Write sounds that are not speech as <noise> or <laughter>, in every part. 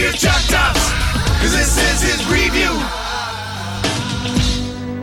So grab your choc tops, cause this is his review.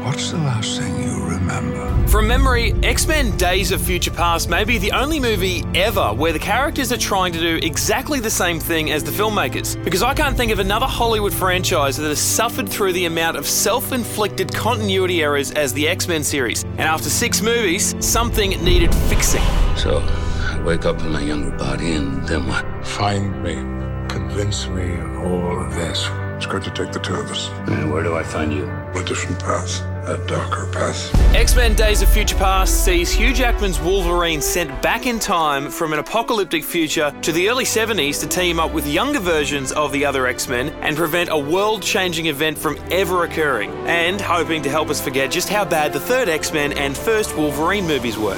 What's the last thing you remember? From memory, X Men Days of Future Past may be the only movie ever where the characters are trying to do exactly the same thing as the filmmakers. Because I can't think of another Hollywood franchise that has suffered through the amount of self inflicted continuity errors as the X Men series. And after six movies, something needed fixing. So, I wake up in my younger body, and then what? Find me. Convince me of all of this. It's going to take the two of us. And where do I find you? A different path. A darker path. X Men Days of Future Past sees Hugh Jackman's Wolverine sent back in time from an apocalyptic future to the early 70s to team up with younger versions of the other X Men and prevent a world changing event from ever occurring, and hoping to help us forget just how bad the third X Men and first Wolverine movies were.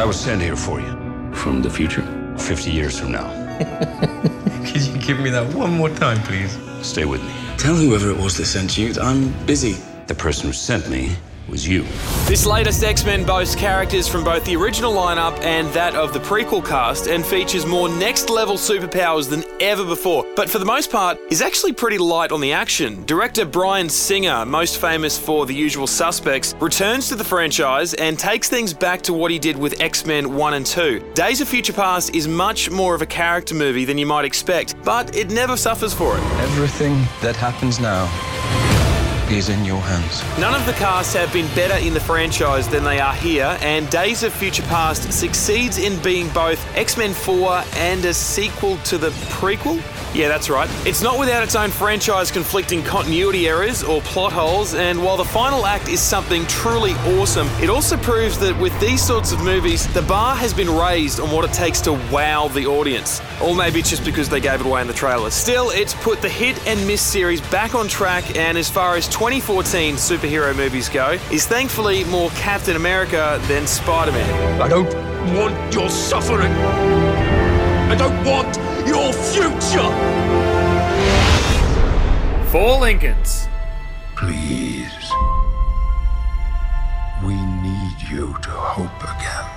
I was sent here for you. From the future? 50 years from now. <laughs> Could you give me that one more time, please? Stay with me. Tell whoever it was that sent you that I'm busy. The person who sent me was you. This latest X Men boasts characters from both the original lineup and that of the prequel cast and features more next level superpowers than ever before. But for the most part, is actually pretty light on the action. Director Bryan Singer, most famous for The Usual Suspects, returns to the franchise and takes things back to what he did with X Men 1 and 2. Days of Future Past is much more of a character movie than you might expect, but it never suffers for it. Everything that happens now is in your hands. None of the casts have been better in the franchise than they are here, and Days of Future Past succeeds in being both X Men 4 and a sequel to the prequel. Yeah, that's right. It's not without its own franchise conflicting continuity errors or plot holes, and while the final act is something truly awesome, it also proves that with these sorts of movies, the bar has been raised on what it takes to wow the audience. Or maybe it's just because they gave it away in the trailer. Still, it's put the hit and miss series back on track, and as far as 2014 superhero movies go, is thankfully more Captain America than Spider Man. I don't want your suffering. I don't want your future. For Lincolns. Please. We need you to hope again.